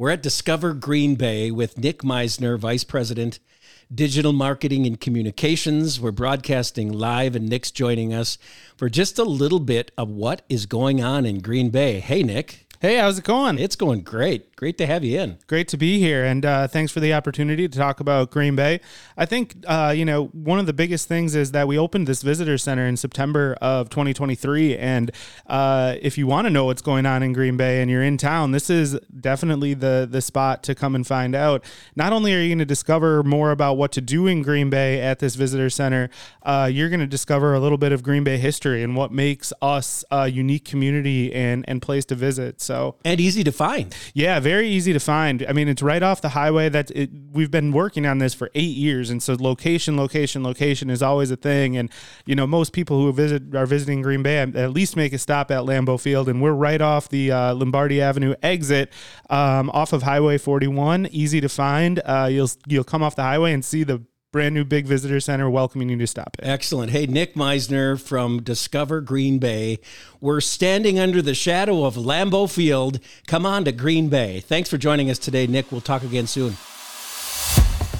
We're at Discover Green Bay with Nick Meisner, Vice President, Digital Marketing and Communications. We're broadcasting live, and Nick's joining us for just a little bit of what is going on in Green Bay. Hey, Nick. Hey, how's it going? It's going great. Great to have you in. Great to be here, and uh, thanks for the opportunity to talk about Green Bay. I think uh, you know one of the biggest things is that we opened this visitor center in September of 2023, and uh, if you want to know what's going on in Green Bay and you're in town, this is definitely the the spot to come and find out. Not only are you going to discover more about what to do in Green Bay at this visitor center, uh, you're going to discover a little bit of Green Bay history and what makes us a unique community and and place to visit. So and easy to find. Yeah, very easy to find. I mean, it's right off the highway. That it, we've been working on this for eight years, and so location, location, location is always a thing. And you know, most people who visit are visiting Green Bay at least make a stop at Lambeau Field, and we're right off the uh, Lombardi Avenue exit, um, off of Highway 41. Easy to find. Uh, you'll you'll come off the highway and see the brand new big visitor center welcoming you to stop it. Excellent. Hey, Nick Meisner from Discover Green Bay. We're standing under the shadow of Lambeau Field. Come on to Green Bay. Thanks for joining us today, Nick. We'll talk again soon.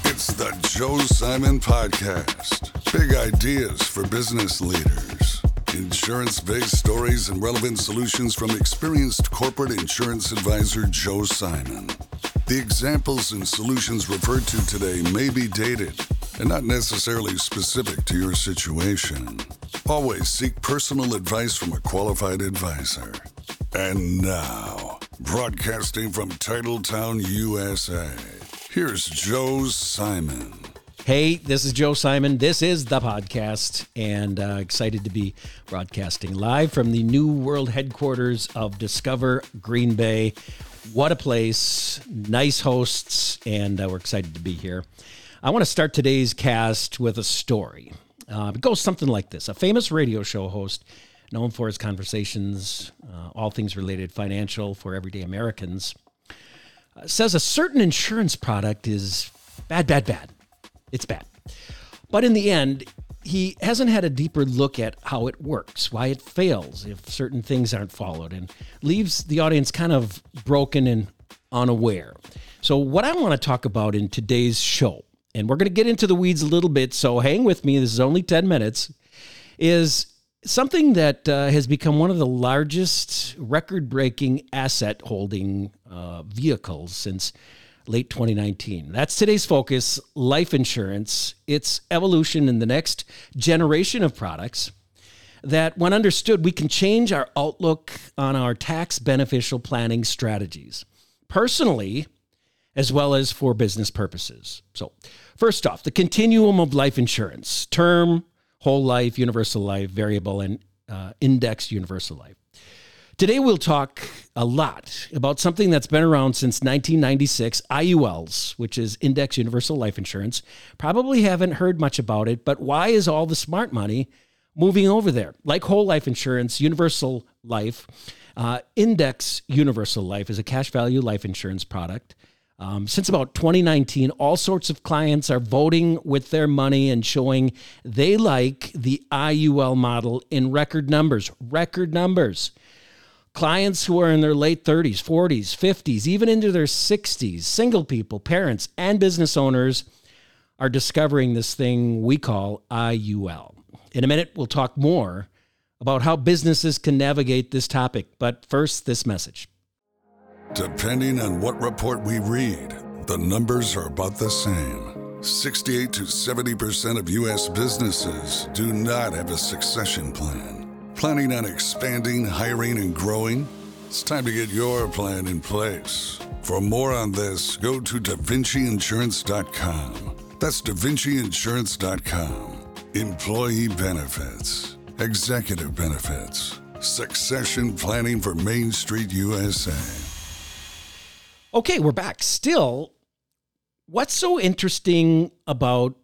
It's the Joe Simon Podcast. Big ideas for business leaders. Insurance based stories and relevant solutions from experienced corporate insurance advisor Joe Simon. The examples and solutions referred to today may be dated and not necessarily specific to your situation. Always seek personal advice from a qualified advisor. And now, broadcasting from Titletown, USA, here's Joe Simon. Hey, this is Joe Simon. This is the podcast, and uh, excited to be broadcasting live from the new world headquarters of Discover Green Bay. What a place! Nice hosts, and uh, we're excited to be here. I want to start today's cast with a story. Uh, it goes something like this: A famous radio show host, known for his conversations, uh, all things related financial for everyday Americans, uh, says a certain insurance product is bad, bad, bad it's bad. But in the end, he hasn't had a deeper look at how it works, why it fails if certain things aren't followed, and leaves the audience kind of broken and unaware. So, what I want to talk about in today's show, and we're going to get into the weeds a little bit, so hang with me, this is only 10 minutes, is something that uh, has become one of the largest record breaking asset holding uh, vehicles since late 2019. That's today's focus life insurance, its evolution in the next generation of products that, when understood, we can change our outlook on our tax beneficial planning strategies, personally, as well as for business purposes. So, first off, the continuum of life insurance term, whole life, universal life, variable, and uh, index universal life. Today, we'll talk a lot about something that's been around since 1996 IULs, which is Index Universal Life Insurance. Probably haven't heard much about it, but why is all the smart money moving over there? Like whole life insurance, Universal Life, uh, Index Universal Life is a cash value life insurance product. Um, since about 2019, all sorts of clients are voting with their money and showing they like the IUL model in record numbers. Record numbers. Clients who are in their late 30s, 40s, 50s, even into their 60s, single people, parents, and business owners are discovering this thing we call IUL. In a minute, we'll talk more about how businesses can navigate this topic. But first, this message. Depending on what report we read, the numbers are about the same. 68 to 70% of U.S. businesses do not have a succession plan. Planning on expanding, hiring, and growing? It's time to get your plan in place. For more on this, go to DaVinciInsurance.com. That's DaVinciInsurance.com. Employee benefits, executive benefits, succession planning for Main Street USA. Okay, we're back. Still, what's so interesting about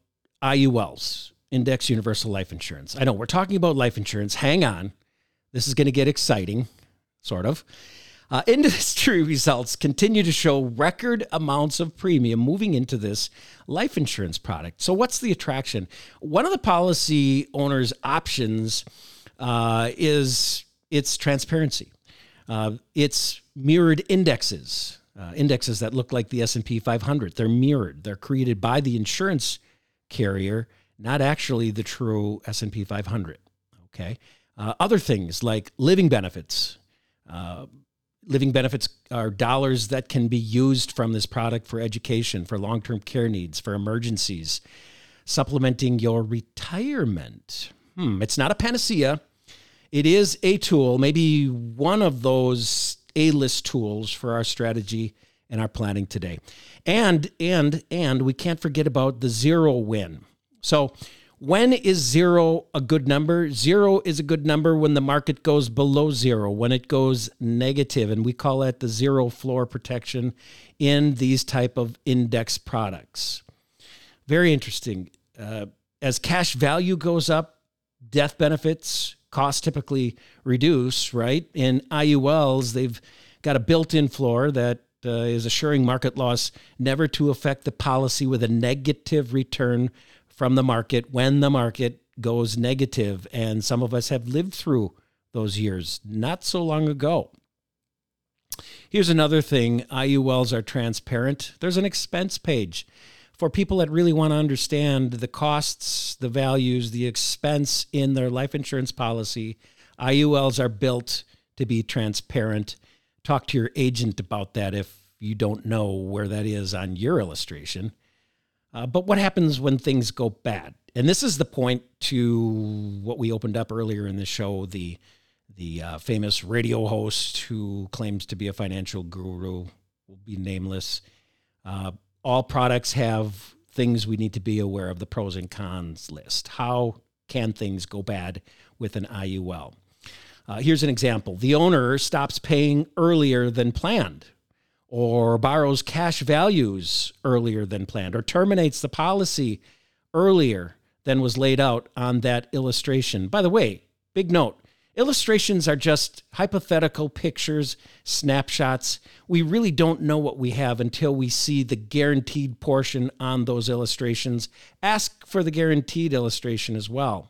IULs? Index Universal Life Insurance. I know we're talking about life insurance. Hang on. This is going to get exciting, sort of. Uh, industry results continue to show record amounts of premium moving into this life insurance product. So, what's the attraction? One of the policy owners' options uh, is its transparency. Uh, it's mirrored indexes. Uh, indexes that look like the S&P 500. They're mirrored. They're created by the insurance carrier, not actually the true S&P 500. Okay. Uh, other things like living benefits. Uh, living benefits are dollars that can be used from this product for education, for long-term care needs, for emergencies, supplementing your retirement. Hmm, it's not a panacea. It is a tool, maybe one of those A list tools for our strategy and our planning today. And, and, and we can't forget about the zero win. So, when is zero a good number? Zero is a good number when the market goes below zero, when it goes negative, and we call that the zero floor protection in these type of index products. Very interesting. Uh, as cash value goes up, death benefits costs typically reduce, right? In IULs, they've got a built-in floor that uh, is assuring market loss never to affect the policy with a negative return from the market when the market goes negative. And some of us have lived through those years not so long ago. Here's another thing IULs are transparent. There's an expense page for people that really want to understand the costs, the values, the expense in their life insurance policy. IULs are built to be transparent. Talk to your agent about that if you don't know where that is on your illustration. Uh, but what happens when things go bad? And this is the point to what we opened up earlier in the show the the uh, famous radio host who claims to be a financial guru will be nameless. Uh, all products have things we need to be aware of the pros and cons list. How can things go bad with an IUL? Uh, here's an example the owner stops paying earlier than planned, or borrows cash values earlier than planned, or terminates the policy earlier than was laid out on that illustration. By the way, big note Illustrations are just hypothetical pictures, snapshots. We really don't know what we have until we see the guaranteed portion on those illustrations. Ask for the guaranteed illustration as well.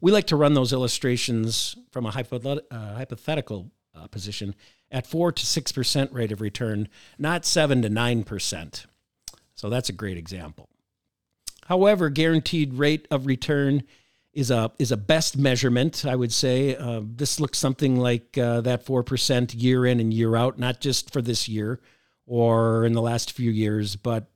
We like to run those illustrations from a uh, hypothetical uh, position at 4 to 6% rate of return, not 7 to 9%. So that's a great example. However, guaranteed rate of return is a is a best measurement. I would say uh, this looks something like uh, that four percent year in and year out, not just for this year or in the last few years, but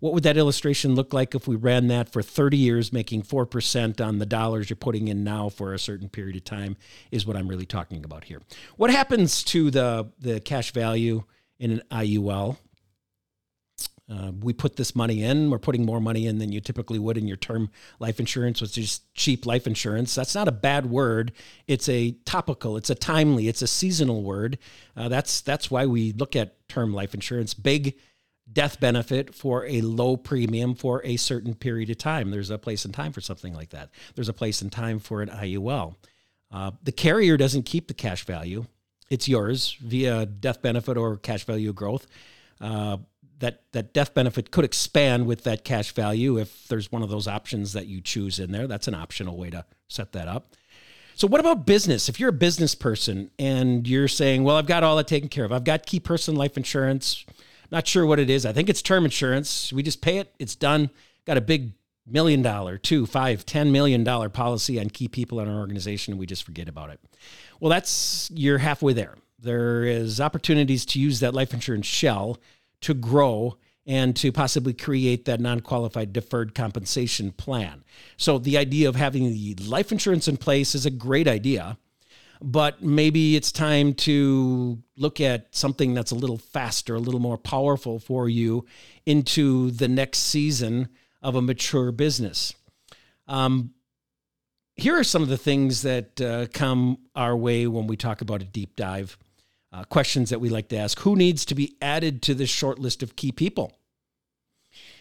what would that illustration look like if we ran that for 30 years, making 4% on the dollars you're putting in now for a certain period of time, is what I'm really talking about here. What happens to the, the cash value in an IUL? Uh, we put this money in. We're putting more money in than you typically would in your term life insurance, which is cheap life insurance. That's not a bad word. It's a topical. It's a timely. It's a seasonal word. Uh, that's that's why we look at term life insurance. Big death benefit for a low premium for a certain period of time. There's a place and time for something like that. There's a place and time for an IUL. Uh, the carrier doesn't keep the cash value. It's yours via death benefit or cash value growth. Uh, that that death benefit could expand with that cash value if there's one of those options that you choose in there. That's an optional way to set that up. So what about business? If you're a business person and you're saying, "Well, I've got all that taken care of. I've got key person life insurance. Not sure what it is. I think it's term insurance. We just pay it. It's done. Got a big million dollar, two, five, ten million dollar policy on key people in our organization, and we just forget about it. Well, that's you're halfway there. There is opportunities to use that life insurance shell to grow and to possibly create that non qualified deferred compensation plan. So, the idea of having the life insurance in place is a great idea, but maybe it's time to look at something that's a little faster, a little more powerful for you into the next season of a mature business. Um, here are some of the things that uh, come our way when we talk about a deep dive uh, questions that we like to ask. Who needs to be added to this short list of key people?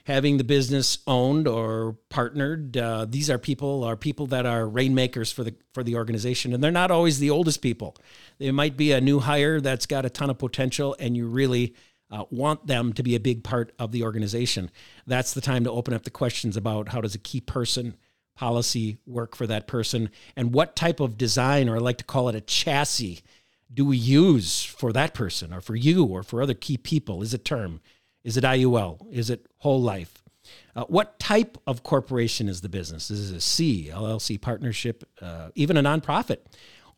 Having the business owned or partnered, uh, these are people are people that are rainmakers for the for the organization, and they're not always the oldest people. They might be a new hire that's got a ton of potential, and you really uh, want them to be a big part of the organization. That's the time to open up the questions about how does a key person policy work for that person, and what type of design, or I like to call it a chassis, do we use for that person or for you or for other key people? Is it term? Is it IUL? Is it whole life? Uh, what type of corporation is the business? Is it a C, LLC partnership, uh, even a nonprofit?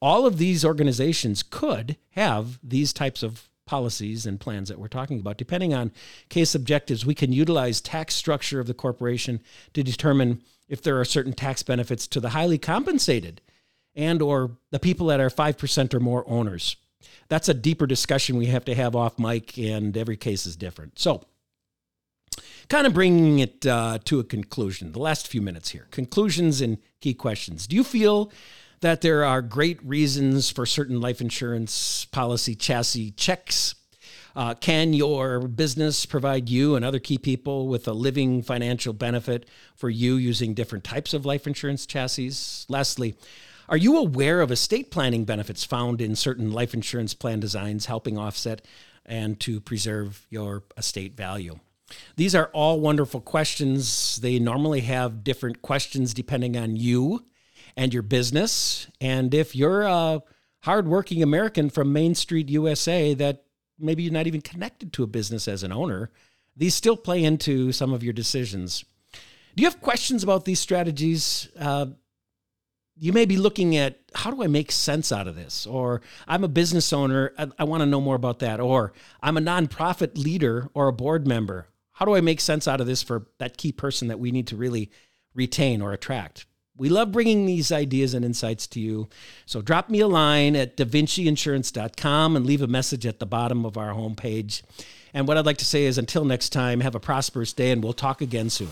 All of these organizations could have these types of policies and plans that we're talking about. Depending on case objectives, we can utilize tax structure of the corporation to determine if there are certain tax benefits to the highly compensated and or the people that are 5% or more owners. That's a deeper discussion we have to have off mic and every case is different. So, kind of bringing it uh, to a conclusion, the last few minutes here. Conclusions and key questions. Do you feel that there are great reasons for certain life insurance policy chassis checks. Uh, can your business provide you and other key people with a living financial benefit for you using different types of life insurance chassis? Lastly, are you aware of estate planning benefits found in certain life insurance plan designs helping offset and to preserve your estate value? These are all wonderful questions. They normally have different questions depending on you and your business. And if you're a hardworking American from Main Street, USA, that maybe you're not even connected to a business as an owner, these still play into some of your decisions. Do you have questions about these strategies? Uh, you may be looking at how do I make sense out of this? Or I'm a business owner, I, I want to know more about that. Or I'm a nonprofit leader or a board member. How do I make sense out of this for that key person that we need to really retain or attract? We love bringing these ideas and insights to you. So drop me a line at davinciinsurance.com and leave a message at the bottom of our homepage. And what I'd like to say is until next time, have a prosperous day and we'll talk again soon.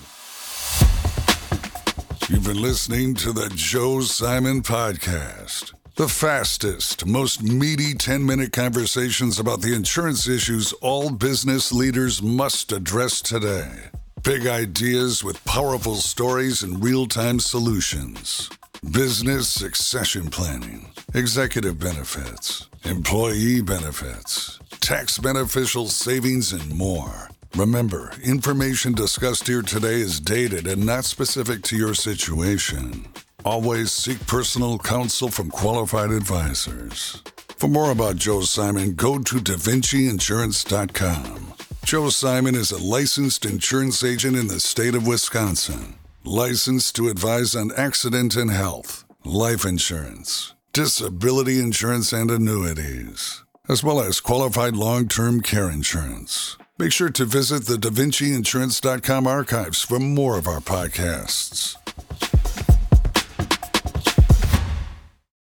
You've been listening to the Joe Simon Podcast, the fastest, most meaty 10 minute conversations about the insurance issues all business leaders must address today. Big ideas with powerful stories and real time solutions. Business succession planning, executive benefits, employee benefits, tax beneficial savings, and more. Remember, information discussed here today is dated and not specific to your situation. Always seek personal counsel from qualified advisors. For more about Joe Simon, go to DaVinciInsurance.com. Joe Simon is a licensed insurance agent in the state of Wisconsin, licensed to advise on accident and health, life insurance, disability insurance, and annuities, as well as qualified long term care insurance. Make sure to visit the DaVinciInsurance.com archives for more of our podcasts.